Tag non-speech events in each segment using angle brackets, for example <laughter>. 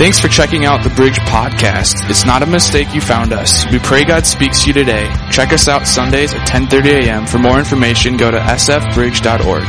Thanks for checking out the Bridge Podcast. It's not a mistake you found us. We pray God speaks to you today. Check us out Sundays at 10:30 a.m. For more information, go to sfbridge.org.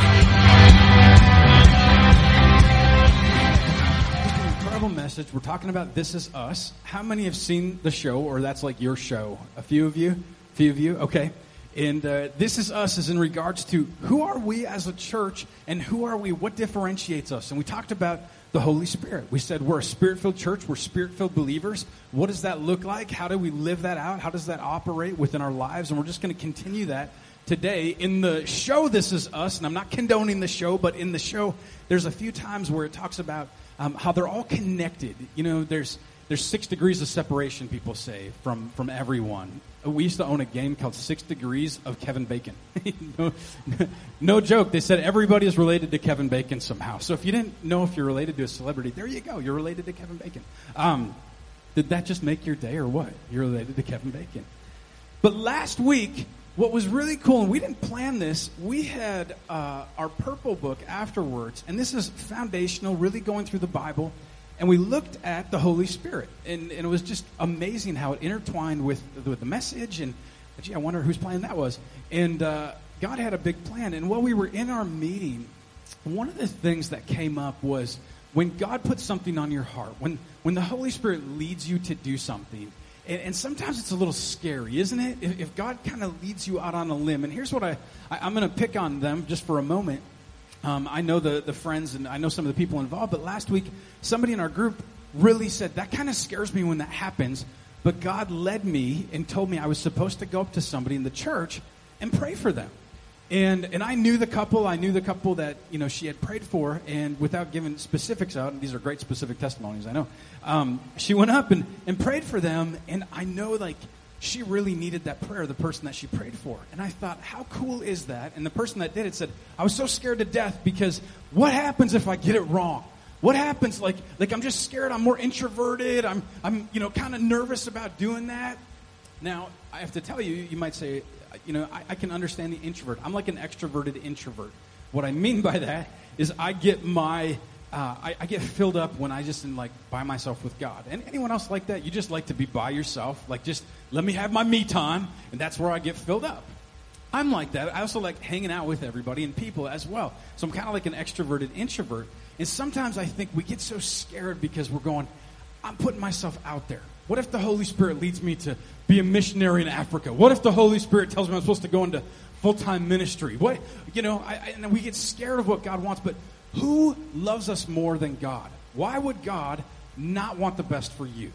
incredible message. We're talking about This Is Us. How many have seen the show, or that's like your show? A few of you? A few of you? Okay. And uh, This Is Us is in regards to who are we as a church and who are we? What differentiates us? And we talked about the Holy Spirit. We said we're a spirit filled church, we're spirit filled believers. What does that look like? How do we live that out? How does that operate within our lives? And we're just going to continue that today. In the show, This Is Us, and I'm not condoning the show, but in the show, there's a few times where it talks about um, how they're all connected. You know, there's there's six degrees of separation, people say, from, from everyone. We used to own a game called Six Degrees of Kevin Bacon. <laughs> no, no joke. They said everybody is related to Kevin Bacon somehow. So if you didn't know if you're related to a celebrity, there you go. You're related to Kevin Bacon. Um, did that just make your day or what? You're related to Kevin Bacon. But last week, what was really cool, and we didn't plan this, we had uh, our purple book afterwards, and this is foundational, really going through the Bible and we looked at the Holy Spirit, and, and, it was just amazing how it intertwined with, with the message. And gee, I wonder whose plan that was. And uh, God had a big plan. And while we were in our meeting, one of the things that came up was when God puts something on your heart, when when the Holy Spirit leads you to do something. And, and sometimes it's a little scary, isn't it? If, if God kind of leads you out on a limb, and here's what I, I I'm going to pick on them just for a moment. Um, I know the, the friends and I know some of the people involved, but last week somebody in our group really said, That kind of scares me when that happens. But God led me and told me I was supposed to go up to somebody in the church and pray for them. And, and I knew the couple, I knew the couple that, you know, she had prayed for, and without giving specifics out, and these are great specific testimonies, I know, um, she went up and, and prayed for them, and I know, like, she really needed that prayer, the person that she prayed for. And I thought, how cool is that? And the person that did it said, I was so scared to death because what happens if I get it wrong? What happens? Like, like I'm just scared. I'm more introverted. I'm, I'm, you know, kind of nervous about doing that. Now, I have to tell you, you might say, you know, I, I can understand the introvert. I'm like an extroverted introvert. What I mean <laughs> by that is I get my uh, I, I, get filled up when I just am like by myself with God. And anyone else like that? You just like to be by yourself, like just let me have my me time, and that's where I get filled up. I'm like that. I also like hanging out with everybody and people as well. So I'm kind of like an extroverted introvert. And sometimes I think we get so scared because we're going, I'm putting myself out there. What if the Holy Spirit leads me to be a missionary in Africa? What if the Holy Spirit tells me I'm supposed to go into full time ministry? What, you know, I, I, and we get scared of what God wants, but who loves us more than God? Why would God not want the best for you?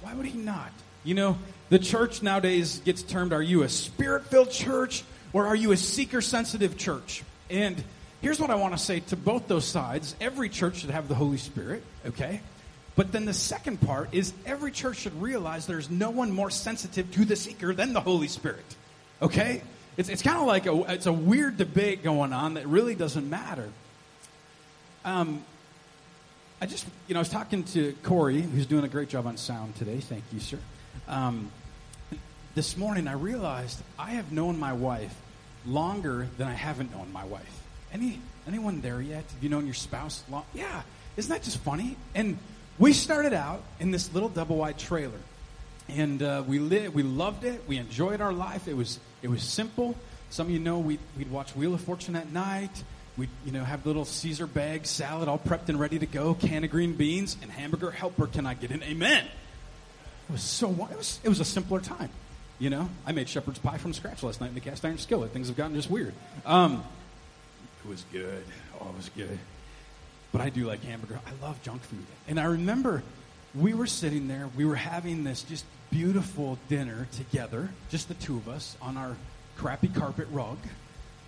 Why would He not? You know, the church nowadays gets termed are you a spirit filled church or are you a seeker sensitive church? And here's what I want to say to both those sides every church should have the Holy Spirit, okay? But then the second part is every church should realize there's no one more sensitive to the seeker than the Holy Spirit, okay? It's, it's kind of like a, it's a weird debate going on that really doesn't matter. Um, I just, you know, I was talking to Corey, who's doing a great job on sound today. Thank you, sir. Um, this morning, I realized I have known my wife longer than I haven't known my wife. Any anyone there yet? Have you known your spouse long? Yeah, isn't that just funny? And we started out in this little double wide trailer, and uh, we li- we loved it. We enjoyed our life. It was it was simple. Some of you know we we'd watch Wheel of Fortune at night we you know have little Caesar bag salad all prepped and ready to go, can of green beans, and hamburger helper. Can I get an amen? It was so it was it was a simpler time. You know, I made shepherd's pie from scratch last night in the cast iron skillet. Things have gotten just weird. Um, it was good. Oh, it was good. But I do like hamburger. I love junk food. And I remember we were sitting there. We were having this just beautiful dinner together, just the two of us, on our crappy carpet rug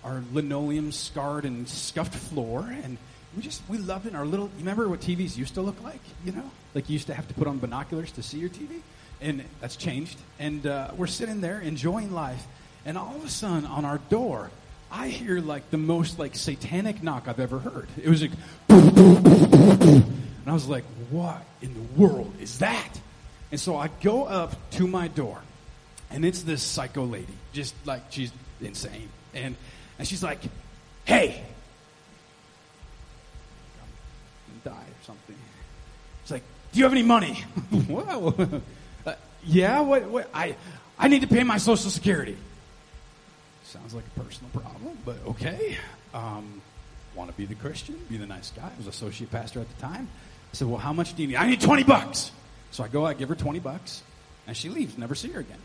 our linoleum scarred and scuffed floor, and we just we loved it. Our little, you remember what TVs used to look like? You know, like you used to have to put on binoculars to see your TV, and that's changed. And uh, we're sitting there enjoying life, and all of a sudden on our door, I hear like the most like satanic knock I've ever heard. It was like, and I was like, what in the world is that? And so I go up to my door, and it's this psycho lady, just like she's insane, and and she's like, hey, die or something. She's like, Do you have any money? <laughs> Whoa. Uh, yeah, what, what? I, I need to pay my Social Security. Sounds like a personal problem, but okay. Um, want to be the Christian, be the nice guy. I was associate pastor at the time. I said, well, how much do you need? I need 20 bucks. So I go, I give her 20 bucks, and she leaves, never see her again.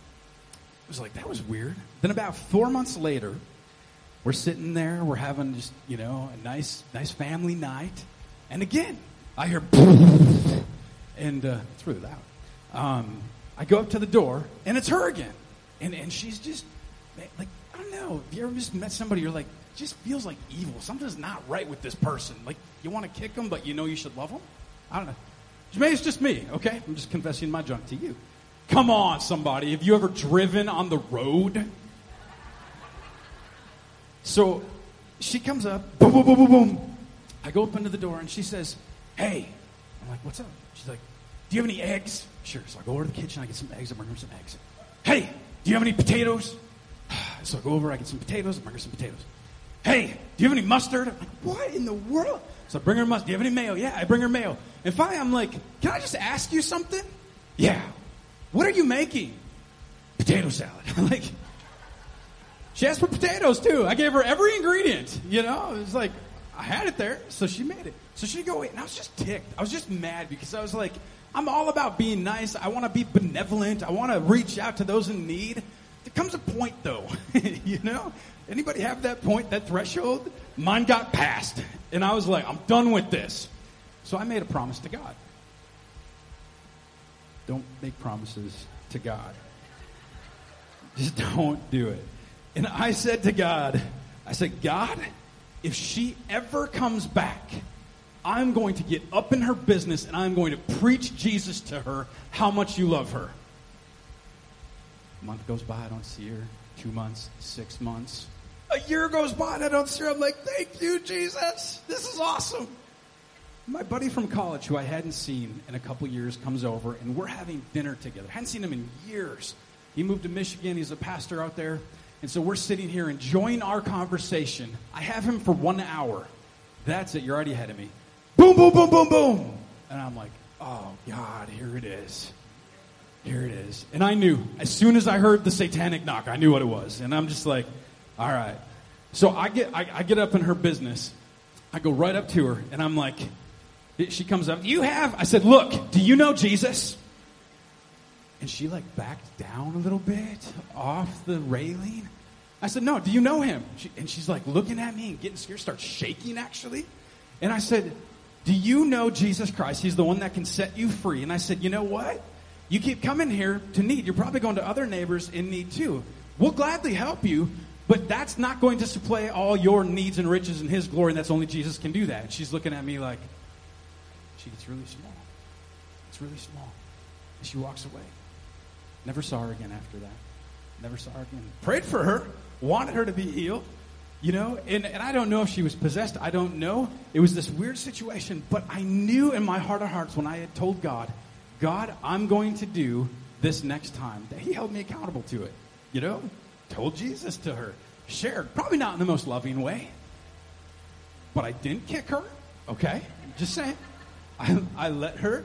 I was like, that was weird. Then about four months later, we're sitting there, we're having just, you know, a nice, nice family night. And again, I hear, <laughs> and uh, it's really loud. Um, I go up to the door, and it's her again. And, and she's just, like, I don't know. Have you ever just met somebody you're like, just feels like evil. Something's not right with this person. Like, you want to kick them, but you know you should love them? I don't know. Maybe it's just me, okay? I'm just confessing my junk to you. Come on, somebody. Have you ever driven on the road? So she comes up, boom, boom, boom, boom, boom. I go up into the door and she says, Hey. I'm like, What's up? She's like, Do you have any eggs? Sure. So I go over to the kitchen, I get some eggs, I bring her some eggs. Hey, do you have any potatoes? <sighs> So I go over, I get some potatoes, I bring her some potatoes. Hey, do you have any mustard? I'm like, What in the world? So I bring her mustard. Do you have any mayo? Yeah, I bring her mayo. And finally, I'm like, Can I just ask you something? Yeah. What are you making? Potato salad. <laughs> I'm like, she asked for potatoes too. I gave her every ingredient. You know, it was like I had it there, so she made it. So she'd go, wait, and I was just ticked. I was just mad because I was like, I'm all about being nice. I want to be benevolent. I want to reach out to those in need. There comes a point, though. <laughs> you know, anybody have that point, that threshold? Mine got passed, and I was like, I'm done with this. So I made a promise to God. Don't make promises to God. Just <laughs> don't do it. And I said to God, I said, God, if she ever comes back, I'm going to get up in her business and I'm going to preach Jesus to her how much you love her. A month goes by, I don't see her. Two months, six months. A year goes by and I don't see her. I'm like, thank you, Jesus. This is awesome. My buddy from college, who I hadn't seen in a couple years, comes over and we're having dinner together. Hadn't seen him in years. He moved to Michigan. He's a pastor out there. And so we're sitting here enjoying our conversation. I have him for one hour. That's it. You're already ahead of me. Boom, boom, boom, boom, boom. And I'm like, oh, God, here it is. Here it is. And I knew, as soon as I heard the satanic knock, I knew what it was. And I'm just like, all right. So I get, I, I get up in her business. I go right up to her, and I'm like, she comes up, you have? I said, look, do you know Jesus? And she like backed down a little bit off the railing. I said, No, do you know him? She, and she's like looking at me and getting scared, starts shaking actually. And I said, Do you know Jesus Christ? He's the one that can set you free. And I said, You know what? You keep coming here to need. You're probably going to other neighbors in need too. We'll gladly help you, but that's not going to supply all your needs and riches in His glory, and that's only Jesus can do that. And she's looking at me like, she gets really small. It's really small. And she walks away. Never saw her again after that. Never saw her again. Prayed for her, wanted her to be healed, you know, and, and I don't know if she was possessed. I don't know. It was this weird situation, but I knew in my heart of hearts when I had told God, God, I'm going to do this next time, that He held me accountable to it, you know, told Jesus to her, shared, probably not in the most loving way, but I didn't kick her, okay? Just saying. I, I let her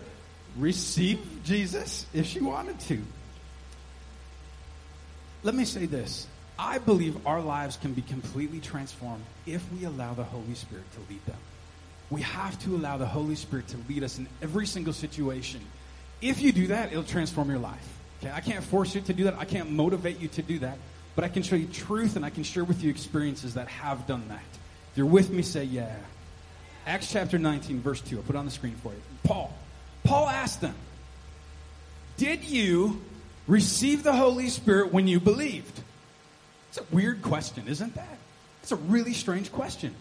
receive Jesus if she wanted to. Let me say this. I believe our lives can be completely transformed if we allow the Holy Spirit to lead them. We have to allow the Holy Spirit to lead us in every single situation. If you do that, it'll transform your life. Okay, I can't force you to do that. I can't motivate you to do that. But I can show you truth and I can share with you experiences that have done that. If you're with me, say yeah. Acts chapter 19, verse 2. I'll put it on the screen for you. Paul. Paul asked them, Did you receive the Holy Spirit when you believed? It's a weird question, isn't that? It's a really strange question.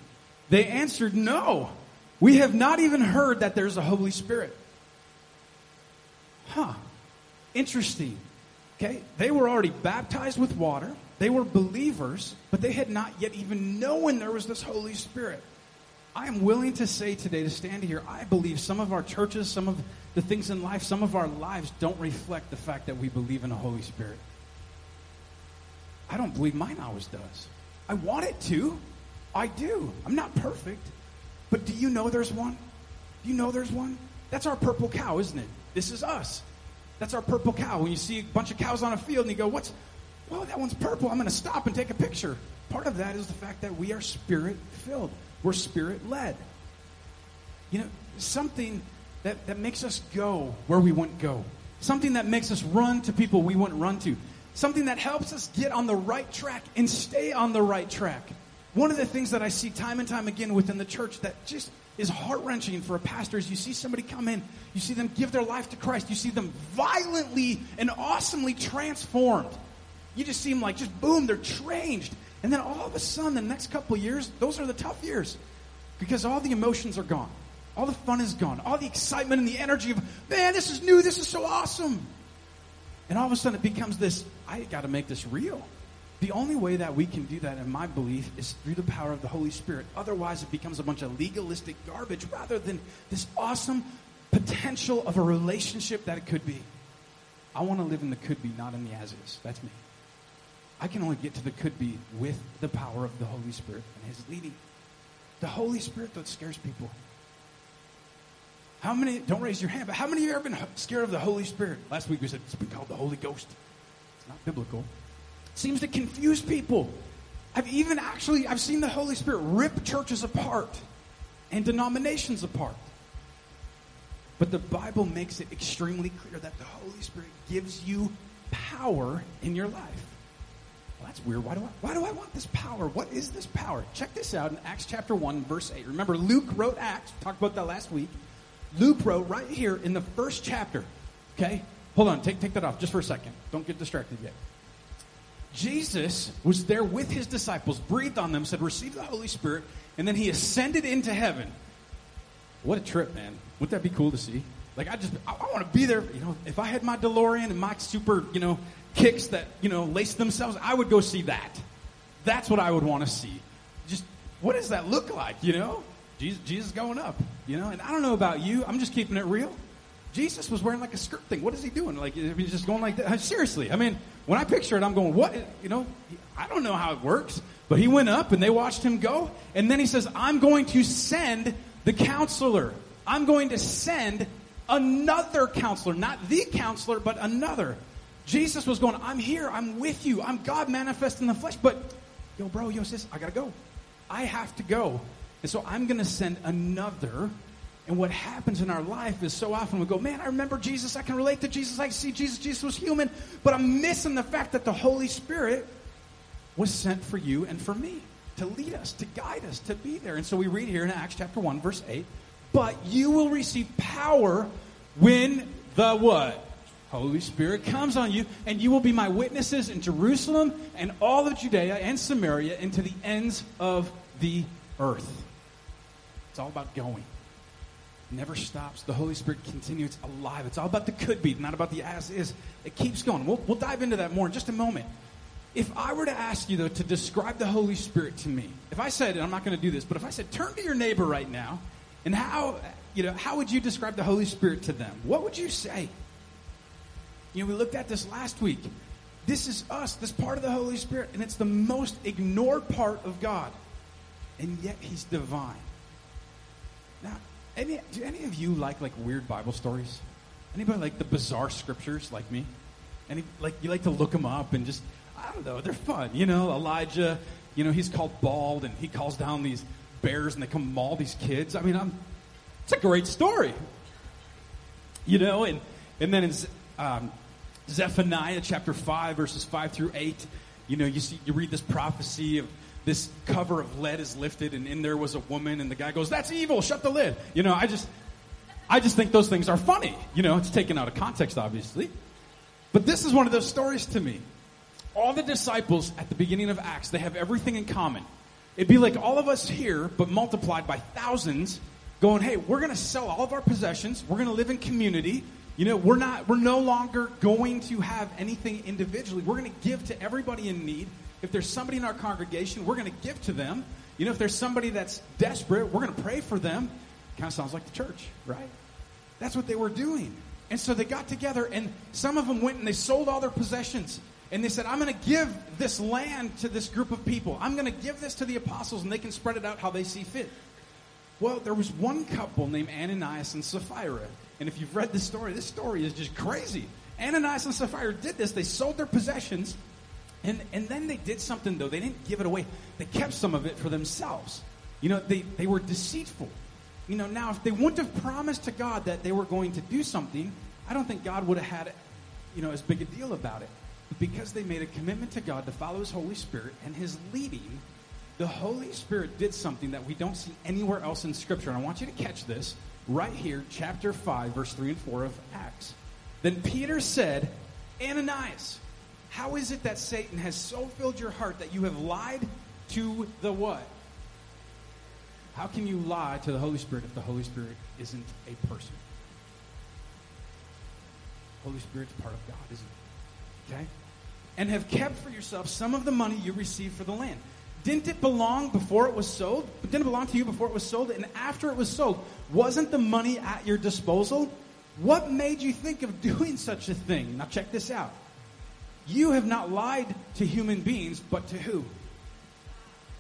They answered, No. We have not even heard that there's a Holy Spirit. Huh. Interesting. Okay? They were already baptized with water. They were believers, but they had not yet even known there was this Holy Spirit. I am willing to say today, to stand here, I believe some of our churches, some of the things in life, some of our lives don't reflect the fact that we believe in the Holy Spirit. I don't believe mine always does. I want it to. I do. I'm not perfect. But do you know there's one? Do you know there's one? That's our purple cow, isn't it? This is us. That's our purple cow. When you see a bunch of cows on a field and you go, what's, well, that one's purple. I'm going to stop and take a picture. Part of that is the fact that we are spirit filled. We're spirit led. You know, something that, that makes us go where we wouldn't go. Something that makes us run to people we wouldn't run to. Something that helps us get on the right track and stay on the right track. One of the things that I see time and time again within the church that just is heart wrenching for a pastor is you see somebody come in, you see them give their life to Christ, you see them violently and awesomely transformed. You just see them like, just boom, they're changed. And then all of a sudden, the next couple years, those are the tough years because all the emotions are gone. All the fun is gone. All the excitement and the energy of, man, this is new. This is so awesome. And all of a sudden it becomes this, I got to make this real. The only way that we can do that, in my belief, is through the power of the Holy Spirit. Otherwise, it becomes a bunch of legalistic garbage rather than this awesome potential of a relationship that it could be. I want to live in the could be, not in the as is. That's me. I can only get to the could be with the power of the Holy Spirit and His leading. The Holy Spirit that scares people. How many, don't raise your hand, but how many of you ever been scared of the Holy Spirit? Last week we said it's been called the Holy Ghost. It's not biblical. It seems to confuse people. I've even actually, I've seen the Holy Spirit rip churches apart and denominations apart. But the Bible makes it extremely clear that the Holy Spirit gives you power in your life. Well, that's weird. Why do I, why do I want this power? What is this power? Check this out in Acts chapter 1, verse 8. Remember, Luke wrote Acts. We talked about that last week. Luke wrote right here in the first chapter. Okay? Hold on, take, take that off just for a second. Don't get distracted yet. Jesus was there with his disciples, breathed on them, said, Receive the Holy Spirit, and then he ascended into heaven. What a trip, man. Wouldn't that be cool to see? Like, I just, I, I want to be there. You know, if I had my DeLorean and my super, you know, kicks that, you know, lace themselves, I would go see that. That's what I would want to see. Just, what does that look like, you know? Jesus, Jesus going up, you know? And I don't know about you. I'm just keeping it real. Jesus was wearing like a skirt thing. What is he doing? Like, he's just going like that. Seriously. I mean, when I picture it, I'm going, what? You know, I don't know how it works. But he went up and they watched him go. And then he says, I'm going to send the counselor. I'm going to send another counselor. Not the counselor, but another. Jesus was going, I'm here. I'm with you. I'm God manifest in the flesh. But, yo, bro, yo, sis, I got to go. I have to go. And so I'm to send another. And what happens in our life is so often we go, man, I remember Jesus. I can relate to Jesus. I see Jesus. Jesus was human. But I'm missing the fact that the Holy Spirit was sent for you and for me to lead us, to guide us, to be there. And so we read here in Acts chapter 1, verse 8, but you will receive power when the what? Holy Spirit comes on you, and you will be my witnesses in Jerusalem and all of Judea and Samaria and to the ends of the earth. It's all about going. It never stops. The Holy Spirit continues. Alive. It's all about the could be, not about the as is. It keeps going. We'll, we'll dive into that more in just a moment. If I were to ask you, though, to describe the Holy Spirit to me, if I said, and I'm not going to do this, but if I said, turn to your neighbor right now, and how, you know, how would you describe the Holy Spirit to them? What would you say? You know, we looked at this last week. This is us, this part of the Holy Spirit, and it's the most ignored part of God. And yet He's divine. Now, any, do any of you like like weird Bible stories? Anybody like the bizarre scriptures like me? Any like you like to look them up and just I don't know, they're fun. You know, Elijah, you know, he's called bald and he calls down these bears and they come maul these kids. I mean, I'm, it's a great story. You know, and and then in um, Zephaniah chapter five verses five through eight, you know, you see you read this prophecy of this cover of lead is lifted and in there was a woman and the guy goes, that's evil, shut the lid. You know, I just, I just think those things are funny. You know, it's taken out of context, obviously. But this is one of those stories to me. All the disciples at the beginning of Acts, they have everything in common. It'd be like all of us here, but multiplied by thousands, going, hey, we're going to sell all of our possessions. We're going to live in community. You know, we're not, we're no longer going to have anything individually. We're going to give to everybody in need. If there's somebody in our congregation, we're going to give to them. You know, if there's somebody that's desperate, we're going to pray for them. Kind of sounds like the church, right? That's what they were doing. And so they got together, and some of them went and they sold all their possessions. And they said, I'm going to give this land to this group of people. I'm going to give this to the apostles, and they can spread it out how they see fit. Well, there was one couple named Ananias and Sapphira. And if you've read this story, this story is just crazy. Ananias and Sapphira did this. They sold their possessions. And, and then they did something, though. They didn't give it away. They kept some of it for themselves. You know, they, they were deceitful. You know, now, if they wouldn't have promised to God that they were going to do something, I don't think God would have had, you know, as big a deal about it. But because they made a commitment to God to follow His Holy Spirit and His leading, the Holy Spirit did something that we don't see anywhere else in Scripture. And I want you to catch this right here, chapter 5, verse 3 and 4 of Acts. Then Peter said, Ananias, how is it that Satan has so filled your heart that you have lied to the what? How can you lie to the Holy Spirit if the Holy Spirit isn't a person? Holy Spirit's part of God, isn't it? Okay? And have kept for yourself some of the money you received for the land. Didn't it belong before it was sold? Didn't it belong to you before it was sold? And after it was sold, wasn't the money at your disposal? What made you think of <laughs> doing such a thing? Now check this out. You have not lied to human beings, but to who?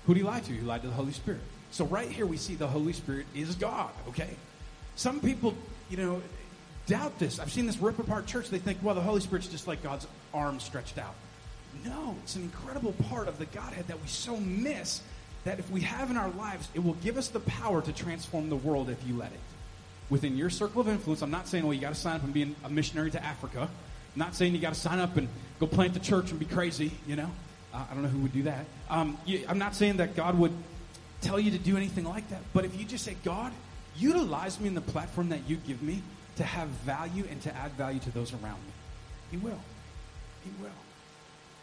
Who do you lie to? You lied to the Holy Spirit. So right here we see the Holy Spirit is God, okay? Some people, you know, doubt this. I've seen this rip apart church. They think, well, the Holy Spirit's just like God's arm stretched out. No, it's an incredible part of the Godhead that we so miss that if we have in our lives, it will give us the power to transform the world if you let it. Within your circle of influence, I'm not saying, well, you got to sign up and be a missionary to Africa. I'm not saying you got to sign up and go plant the church and be crazy, you know. Uh, I don't know who would do that. Um, you, I'm not saying that God would tell you to do anything like that. But if you just say, God, utilize me in the platform that you give me to have value and to add value to those around me, He will. He will.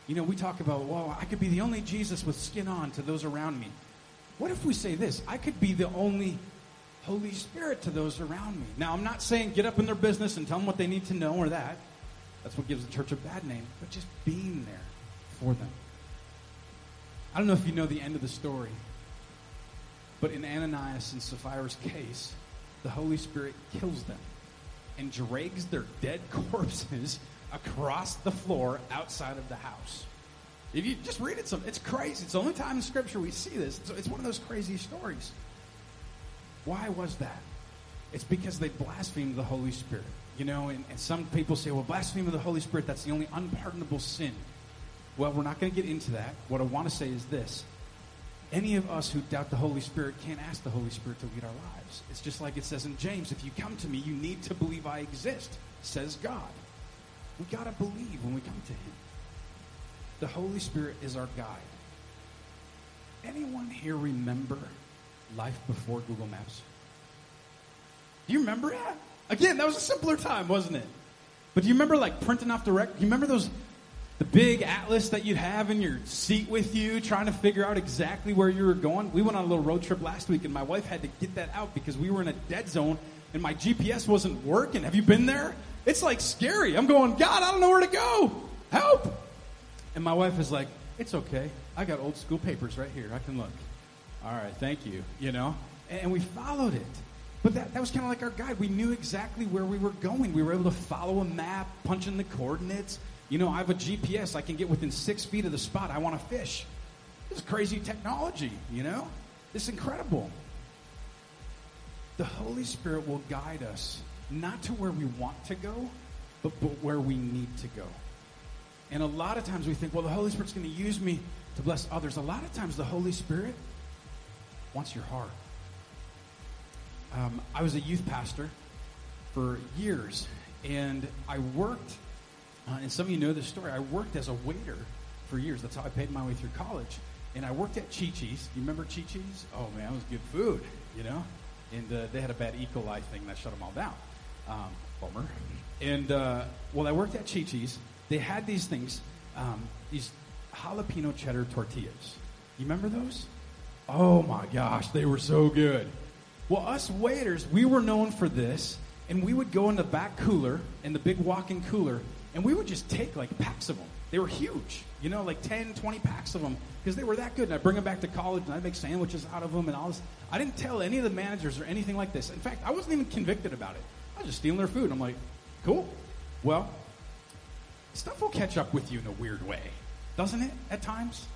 You know, we talk about, well, I could be the only Jesus with skin on to those around me. What if we say this? I could be the only Holy Spirit to those around me. Now, I'm not saying get up in their business and tell them what they need to know or that. That's what gives the church a bad name. But just being there for them. I don't know if you know the end of the story, but in Ananias and Sapphira's case, the Holy Spirit kills them and drags their dead <laughs> corpses across the floor outside of the house. If you just read it, some it's crazy. It's the only time in Scripture we see this. It's, it's one of those crazy stories. Why was that? It's because they blasphemed the Holy Spirit. You know, and, and some people say, well, blasphemy of the Holy Spirit, that's the only unpardonable sin. Well, we're not going to get into that. What I want to say is this. Any of us who doubt the Holy Spirit can't ask the Holy Spirit to lead our lives. It's just like it says in James if you come to me, you need to believe I exist, says God. We got to believe when we come to Him. The Holy Spirit is our guide. Anyone here remember life before Google Maps? Do you remember that? Again, that was a simpler time, wasn't it? But do you remember like printing off direct? Do you remember those the big atlas that you'd have in your seat with you, trying to figure out exactly where you were going? We went on a little road trip last week, and my wife had to get that out because we were in a dead zone and my GPS wasn't working. Have you been there? It's like scary. I'm going, God, I don't know where to go. Help! And my wife is like, It's okay. I got old school papers right here. I can look. All right, thank you. You know? And we followed it. But that, that was kind of like our guide. We knew exactly where we were going. We were able to follow a map, punch in the coordinates. You know, I have a GPS. I can get within six feet of the spot I want to fish. This is crazy technology, you know? It's incredible. The Holy Spirit will guide us not to where we want to go, but, but where we need to go. And a lot of times we think, well, the Holy Spirit's going to use me to bless others. A lot of times the Holy Spirit wants your heart. Um, I was a youth pastor for years, and I worked, uh, and some of you know this story, I worked as a waiter for years. That's how I paid my way through college. And I worked at Chi Chi's. You remember Chi Chi's? Oh, man, it was good food, you know? And uh, they had a bad E. coli thing that shut them all down. Um, bummer. And, uh, well, I worked at Chi Chi's. They had these things, um, these jalapeno cheddar tortillas. You remember those? Oh, my gosh, they were so good. Well, us waiters, we were known for this, and we would go in the back cooler, in the big walk-in cooler, and we would just take like packs of them. They were huge, you know, like 10, 20 packs of them, because they were that good. And I'd bring them back to college, and I'd make sandwiches out of them, and all this. I didn't tell any of the managers or anything like this. In fact, I wasn't even convicted about it. I was just stealing their food. I'm like, cool. Well, stuff will catch up with you in a weird way, doesn't it, at times?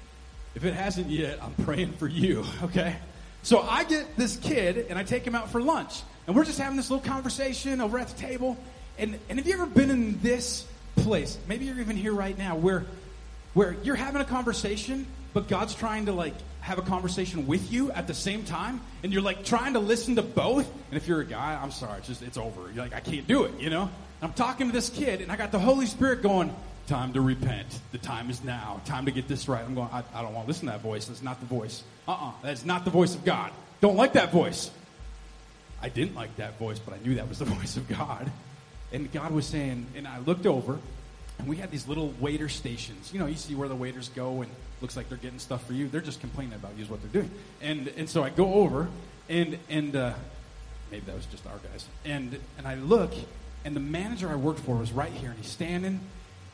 If it hasn't yet, I'm praying for you, <laughs> okay? So I get this kid and I take him out for lunch. And we're just having this little conversation over at the table. And, and have you ever been in this place? Maybe you're even here right now where, where you're having a conversation, but God's trying to like have a conversation with you at the same time. And you're like trying to listen to both. And if you're a guy, I'm sorry, it's just, it's over. You're like, I can't do it, you know? I'm talking to this kid and I got the Holy Spirit going, time to repent. The time is now. Time to get this right. I'm going, I, I don't want to listen to that voice. That's not the voice. Uh-uh. That's not the voice of God. Don't like that voice. I didn't like that voice, but I knew that was the <laughs> voice of God. And God was saying, and I looked over, and we had these little waiter stations. You know, you see where the waiters go and looks like they're getting stuff for you. They're just complaining about you is what they're doing. And and so I go over, and and uh, maybe that was just our guys. And and I look, and the manager I worked for was right here, and he's standing.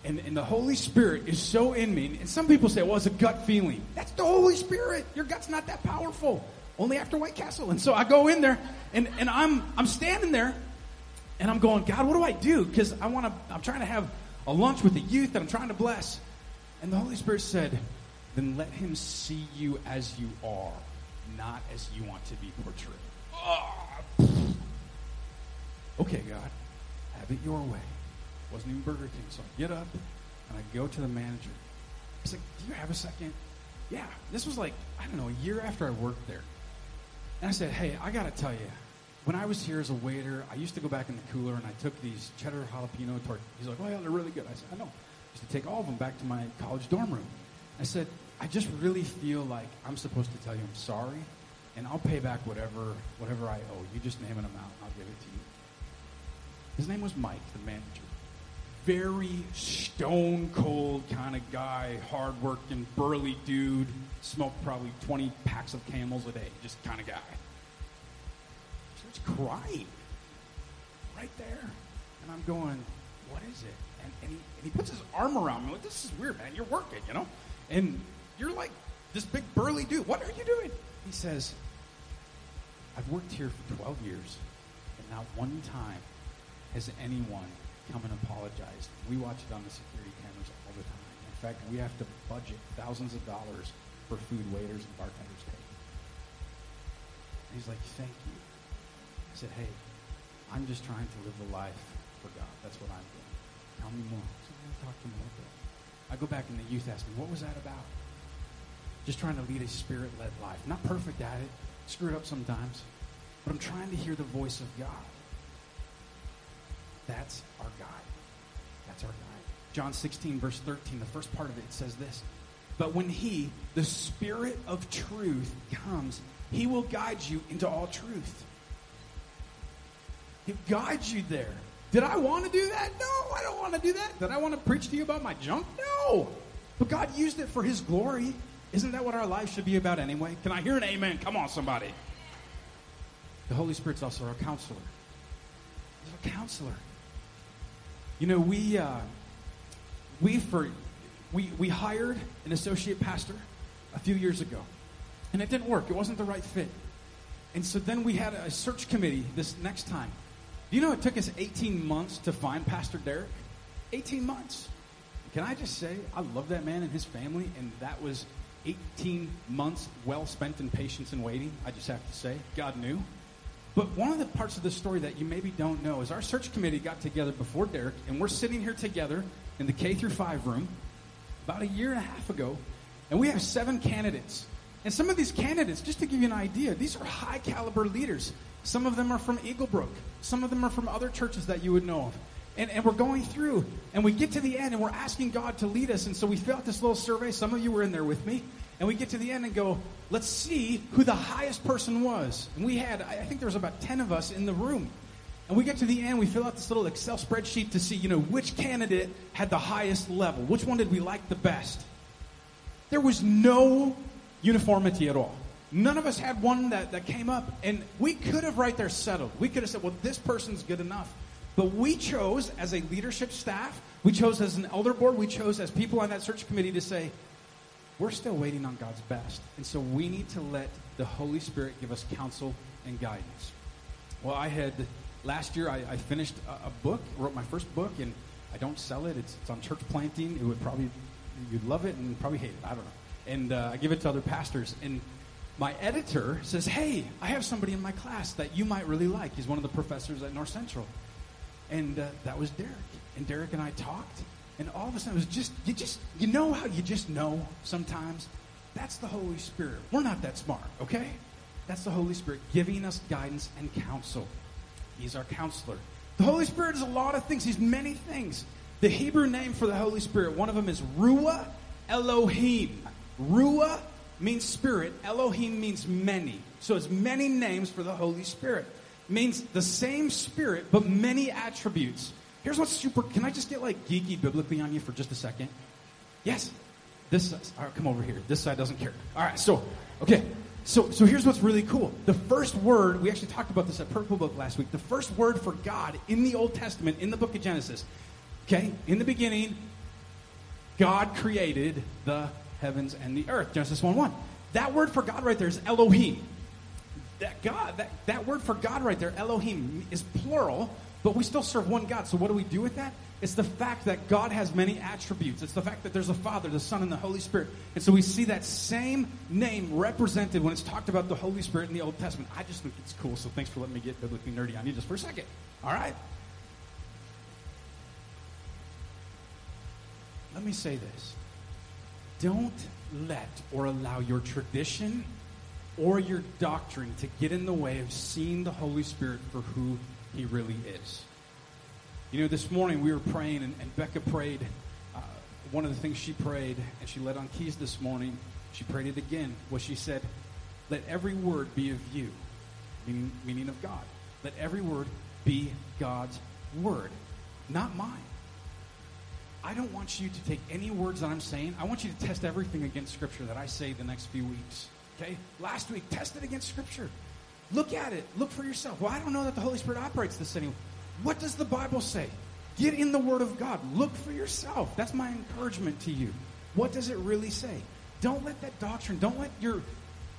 And, and the Holy Spirit is so in me. And some people say, well, it's a gut feeling. That's the Holy Spirit. Your gut's not that powerful. Only after White Castle. And so I go in there, and, and I'm, I'm standing there, and I'm going, God, what do I do? Because I want to, I'm trying to have a lunch with the youth that I'm trying to bless. And the Holy Spirit said, then let him see you as you are, not as you want to be portrayed. Oh. Okay, God, have it your way. Wasn't even Burger King. So I get up and I go to the manager. He's like, Do you have a second? Yeah. This was like, I don't know, a year after I worked there. And I said, Hey, I got to tell you, when I was here as a waiter, I used to go back in the cooler and I took these cheddar jalapeno tortillas. He's like, Oh, yeah, they're really good. I said, I know. I used to take all of them back to my college dorm room. I said, I just really feel like I'm supposed to tell you I'm sorry, and I'll pay back whatever whatever I owe. You just name an amount, I'll give it to you. His name was Mike, the manager. Very stone cold kind of guy, hard working, burly dude, smoked probably 20 packs of camels a day, just kind of guy. Starts crying right there. And I'm going, what is it? And, and, he, and he puts his arm around me, like, this is weird, man. You're working, you know? And you're like this big burly dude. What are you doing? He says, I've worked here for 12 years, and not one time has anyone come and apologized. We watch it on the security cameras all the time. In fact, we have to budget thousands of dollars for food waiters and bartenders pay. He's like, thank you. I said, hey, I'm just trying to live the life for God. That's what I'm doing. Tell me more. I'm going to talk to him a little bit. I go back and the youth ask me, what was that about? Just trying to lead a spirit-led life. Not perfect at it. Screw it up sometimes. But I'm trying to hear the voice of God. That's our guide. That's our guide. John 16, verse 13, the first part of it says this. But when he, the Spirit of truth, comes, he will guide you into all truth. He guides you there. Did I want to do that? No, I don't want to do that. Did I want to preach to you about my junk? No. But God used it for his glory. Isn't that what our life should be about anyway? Can I hear an amen? Come on, somebody. The Holy Spirit's also our counselor. He's a counselor. You know, we uh, we for we we hired an associate pastor a few years ago, and it didn't work. It wasn't the right fit. And so then we had a search committee this next time. You know it took us 18 months to find Pastor Derek? 18 months. Can I just say, I love that man and his family, and that was 18 months well spent in patience and waiting. I just have to say, God knew. But one of the parts of the story that you maybe don't know is our search committee got together before Derek, and we're sitting here together in the K through 5 room about a year and a half ago, and we have seven candidates. And some of these candidates, just to give you an idea, these are high caliber leaders. Some of them are from Eaglebrook. Some of them are from other churches that you would know of. And, and we're going through, and we get to the end, and we're asking God to lead us. And so we fill out this little survey. Some of you were in there with me. And we get to the end and go, let's see who the highest person was. And we had, I think there was about 10 of us in the room. And we get to the end, we fill out this little Excel spreadsheet to see, you know, which candidate had the highest level. Which one did we like the best? There was no uniformity at all. None of us had one that, that came up, and we could have right there settled. We could have said, well, this person's good enough. But we chose as a leadership staff, we chose as an elder board, we chose as people on that search committee to say, we're still waiting on God's best. And so we need to let the Holy Spirit give us counsel and guidance. Well, I had, last year, I, I finished a, a, book, wrote my first book, and I don't sell it. It's, it's, on church planting. It would probably, you'd love it and probably hate it. I don't know. And uh, I give it to other pastors. And my editor says, Hey, I have somebody in my class that you might really like. He's one of the professors at North Central. And uh, that was Derek. And Derek and I talked. And all of a sudden, it was just, you just, you know how you just know sometimes? That's the Holy Spirit. We're not that smart, okay? That's the Holy Spirit giving us guidance and counsel. He's our counselor. The Holy Spirit is a lot of things. He's many things. The Hebrew name for the Holy Spirit, one of them is Ruah Elohim. Ruah means spirit. Elohim means many. So it's many names for the Holy Spirit. Means the same spirit, but many attributes. Here's what's super. Can I just get like geeky biblically on you for just a second? Yes. This side. All right, come over here. This side doesn't care. All right, so, okay. So, so here's what's really cool. The first word, we actually talked about this at Purple Book last week. The first word for God in the Old Testament, in the book of Genesis, okay, in the beginning, God created the heavens and the earth. Genesis 1 1. That word for God right there is Elohim. That God, that, that word for God right there, Elohim, is plural, but we still serve one God. So what do we do with that? It's the fact that God has many attributes. It's the fact that there's a Father, the Son, and the Holy Spirit. And so we see that same name represented when it's talked about the Holy Spirit in the Old Testament. I just think it's cool, so thanks for letting me get biblically nerdy on you just for a second. All right? Let me say this. Don't let or allow your tradition or your doctrine to get in the way of seeing the Holy Spirit for who he really is. You know, this morning we were praying, and, and Becca prayed. Uh, one of the things she prayed, and she led on keys this morning, she prayed it again, was she said, Let every word be of you, meaning, meaning of God. Let every word be God's word, not mine. I don't want you to take any words that I'm saying. I want you to test everything against Scripture that I say the next few weeks. Okay? Last week, test it against Scripture. Look at it. Look for yourself. Well, I don't know that the Holy Spirit operates this anyway. What does the Bible say? Get in the Word of God. Look for yourself. That's my encouragement to you. What does it really say? Don't let that doctrine, don't let your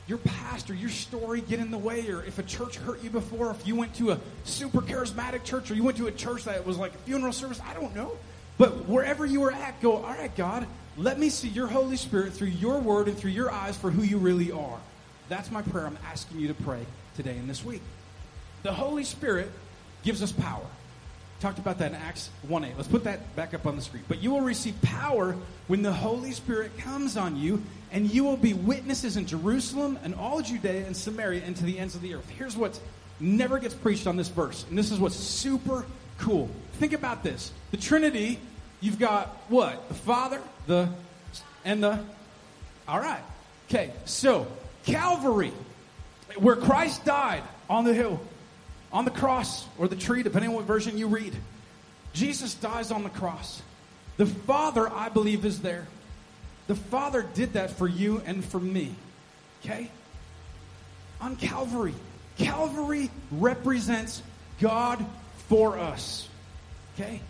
your past or your story get in the way, or if a church hurt you before, if you went to a super charismatic church, or you went to a church that was like a funeral service, I don't know. But wherever you are at, go, all right, God, let me see your Holy Spirit through your word and through your eyes for who you really are. That's my prayer I'm asking you to pray today and this week. The Holy Spirit gives us power. Talked about that in Acts 1 8. Let's put that back up on the screen. But you will receive power when the Holy Spirit comes on you, and you will be witnesses in Jerusalem and all Judea and Samaria and to the ends of the earth. Here's what never gets preached on this verse, and this is what's super cool. Think about this. The Trinity, you've got what? The Father, the and the All right. Okay. So, Calvary, where Christ died on the hill, on the cross or the tree, depending on what version you read. Jesus dies on the cross. The Father, I believe, is there. The Father did that for you and for me. Okay? On Calvary. Calvary represents God for us. Okay?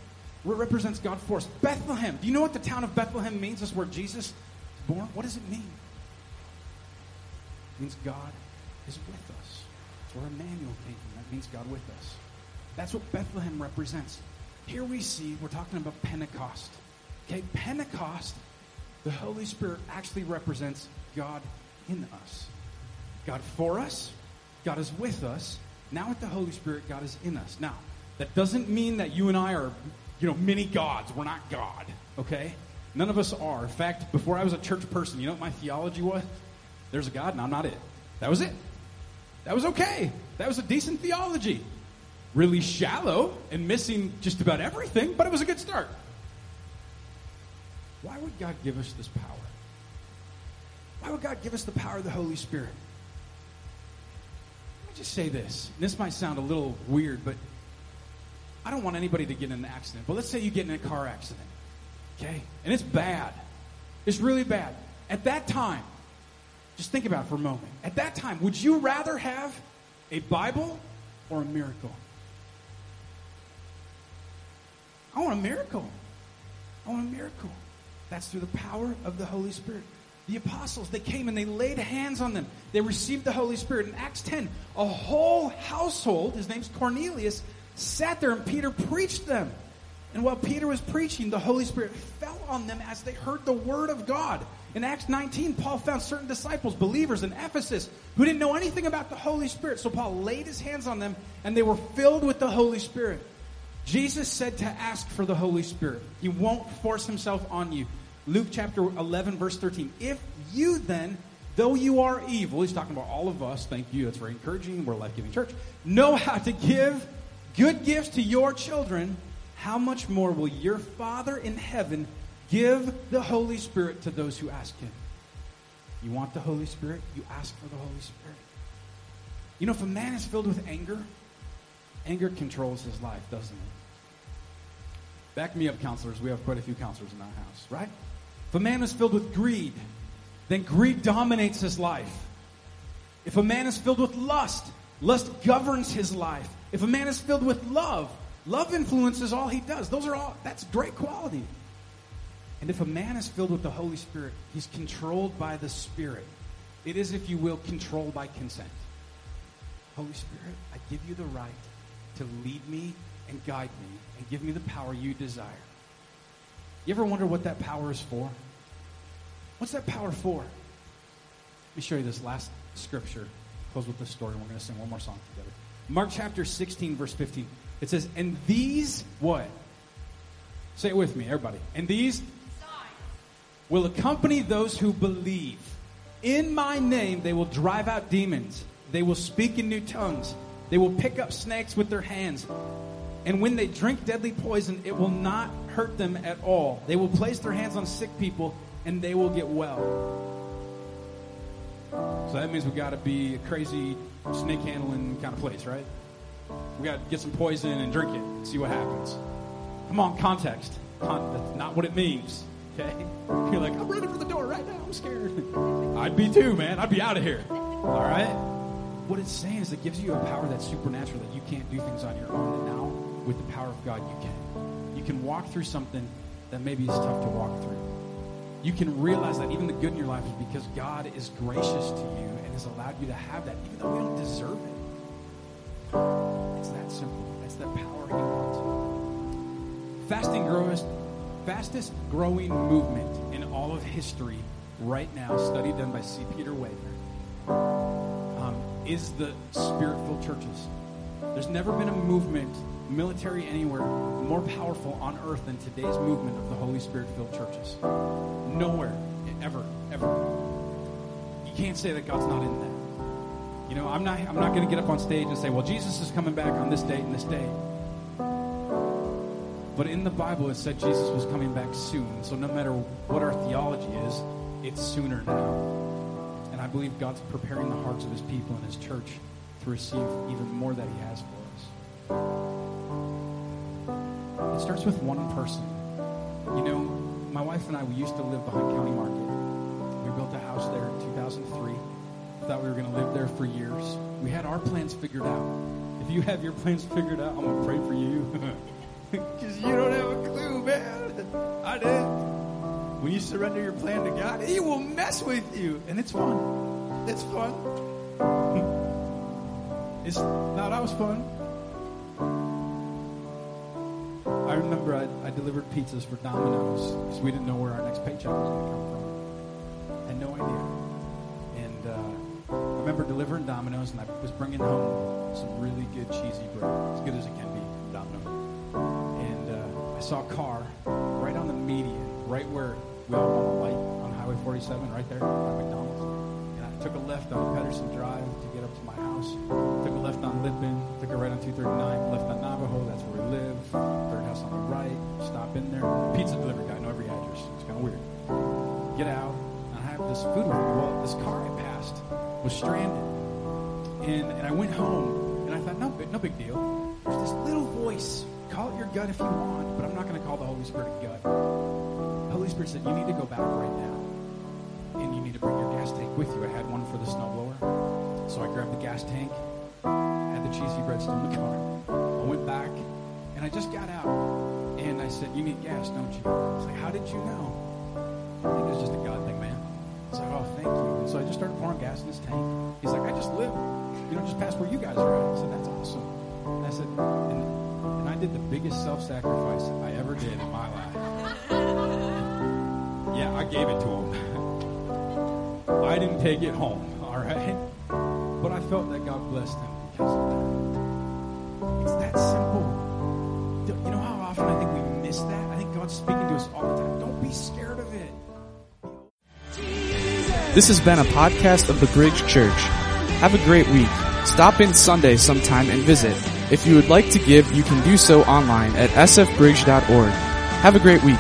It represents God for us. Bethlehem. Do you know what the town of Bethlehem means? That's where Jesus was born. What does it mean? It means God is with us. That's where Emmanuel came from. That means God with us. That's what Bethlehem represents. Here we see, we're talking about Pentecost. Okay, Pentecost, the Holy Spirit actually represents God in us. God for us, God is with us. Now with the Holy Spirit, God is in us. Now, that doesn't mean that you and I are, you know, many gods. We're not God, okay? None of us are. In fact, before I was a church person, you know what my theology was? There's a God and I'm not it. That was it. That was okay. That was a decent theology. Really shallow and missing just about everything, but it was a good start. Why would God give us this power? Why would God give us the power of the Holy Spirit? Let me just say this. This might sound a little weird, but I don't want anybody to get in an accident. But let's say you get in a car accident, okay? And it's bad. It's really bad. At that time, just think about it for a moment. At that time, would you rather have a Bible or a miracle? I want a miracle. I want a miracle. That's through the power of the Holy Spirit. The apostles, they came and they laid hands on them. They received the Holy Spirit. In Acts 10, a whole household, his name's Cornelius, sat there and Peter preached them. And while Peter was preaching, the Holy Spirit fell on them as they heard the word of God. In Acts 19, Paul found certain disciples, believers in Ephesus, who didn't know anything about the Holy Spirit. So Paul laid his hands on them and they were filled with the Holy Spirit. Jesus said to ask for the Holy Spirit. He won't force himself on you. Luke chapter 11, verse 13. If you then, though you are evil, he's talking about all of us, thank you, that's very encouraging, we're a life giving church, know how to give good gifts to your children, how much more will your Father in heaven give the Holy Spirit to those who ask him? You want the Holy Spirit? You ask for the Holy Spirit. You know, if a man is filled with anger, anger controls his life, doesn't it? Back me up, counselors. We have quite a few counselors in our house, right? If a man is filled with greed, then greed dominates his life. If a man is filled with lust, lust governs his life. If a man is filled with love, love influences all he does. Those are all, that's great quality. And if a man is filled with the Holy Spirit, he's controlled by the Spirit. It is, if you will, controlled by consent. Holy Spirit, I give you the right to lead me and guide me and give me the power you desire. You ever wonder what that power is for? What's that power for? Let me show you this last scripture. Close with this story, and we're going to sing one more song together. Mark chapter 16, verse 15. It says, And these, what? Say it with me, everybody. And these will accompany those who believe. In my name, they will drive out demons. They will speak in new tongues. They will pick up snakes with their hands. And when they drink deadly poison, it will not hurt them at all. They will place their hands on sick people and they will get well. So that means we got to be a crazy snake handling kind of place, right? We got to get some poison and drink it see what happens. Come on, context. Con- that's not what it means. Okay? <laughs> You're like, I'm running for the door right now. I'm scared. <laughs> I'd be too, man. I'd be out of here. All right? What it's saying is it gives you a power that's supernatural that you can't do things on your own. And now, with the power of God, you can. You can walk through something that maybe is tough to walk through. You can realize that even the good in your life is because God is gracious to you and has allowed you to have that, even though we don't deserve it. It's that simple. That's the power He wants. Fasting fastest growing movement in all of history right now, study done by C. Peter Wagner, um, is the spirit-filled churches. There's never been a movement, military anywhere, more powerful on earth than today's movement of the Holy Spirit-filled churches. Nowhere, ever, ever. You can't say that God's not in that. You know, I'm not I'm not going to get up on stage and say, "Well, Jesus is coming back on this date and this date." But in the Bible, it said Jesus was coming back soon. So no matter what our theology is, it's sooner now. And I believe God's preparing the hearts of His people and His church to receive even more that He has for us. It starts with one person. You know, my wife and I, we used to live behind County Market. We built a house there in 2003. Thought we were going to live there for years. We had our plans figured out. If you have your plans figured out, I'm going to pray for you. <laughs> Because you don't have a clue, man. I did. When you surrender your plan to God, He will mess with you. And it's fun. It's fun. <laughs> It's not always fun. Remember I, I delivered pizzas for Domino's because we didn't know where our next paycheck was going to come from. Had no idea. And uh, I remember delivering Domino's and I was bringing home some really good cheesy bread, as good as it can be Domino's. And uh, I saw a car right on the median, right where we all want a light on Highway 47, right there by McDonald's. Took a left on Pedersen Drive to get up to my house. Took a left on Lippin, took a right on 239, left on Navajo, that's where we live. Third house on the right, stop in there. Pizza delivery guy, know every address. It's kind of weird. Get out, and I have this food. Well, this car I passed was stranded. And, and I went home, and I thought, no, big- no big deal. There's this little voice. Call it your gut if you want, but I'm not going to call the Holy Spirit a gut. The Holy Spirit said, you need to go back right now with you. I had one for the snowblower. So I grabbed the gas tank, had the cheesy bread still in the car. I went back, and I just got out. And I said, you need gas, don't you? He's like, how did you know? I think it's just a God thing, man. He's like, oh, thank you. And so I just started pouring gas in his tank. He's like, I just live, you know, just past where you guys are at. I said, that's awesome. And I said, and, and I did the biggest self-sacrifice I ever did in my life. <laughs> yeah, I gave it to him. I didn't take it home, all right? But I felt that God blessed him because of that. It's that simple. You know how often I think we miss that? I think God's speaking to us all the time. Don't be scared of it. This has been a podcast of the Bridge Church. Have a great week. Stop in Sunday sometime and visit. If you would like to give, you can do so online at sfbridge.org. Have a great week.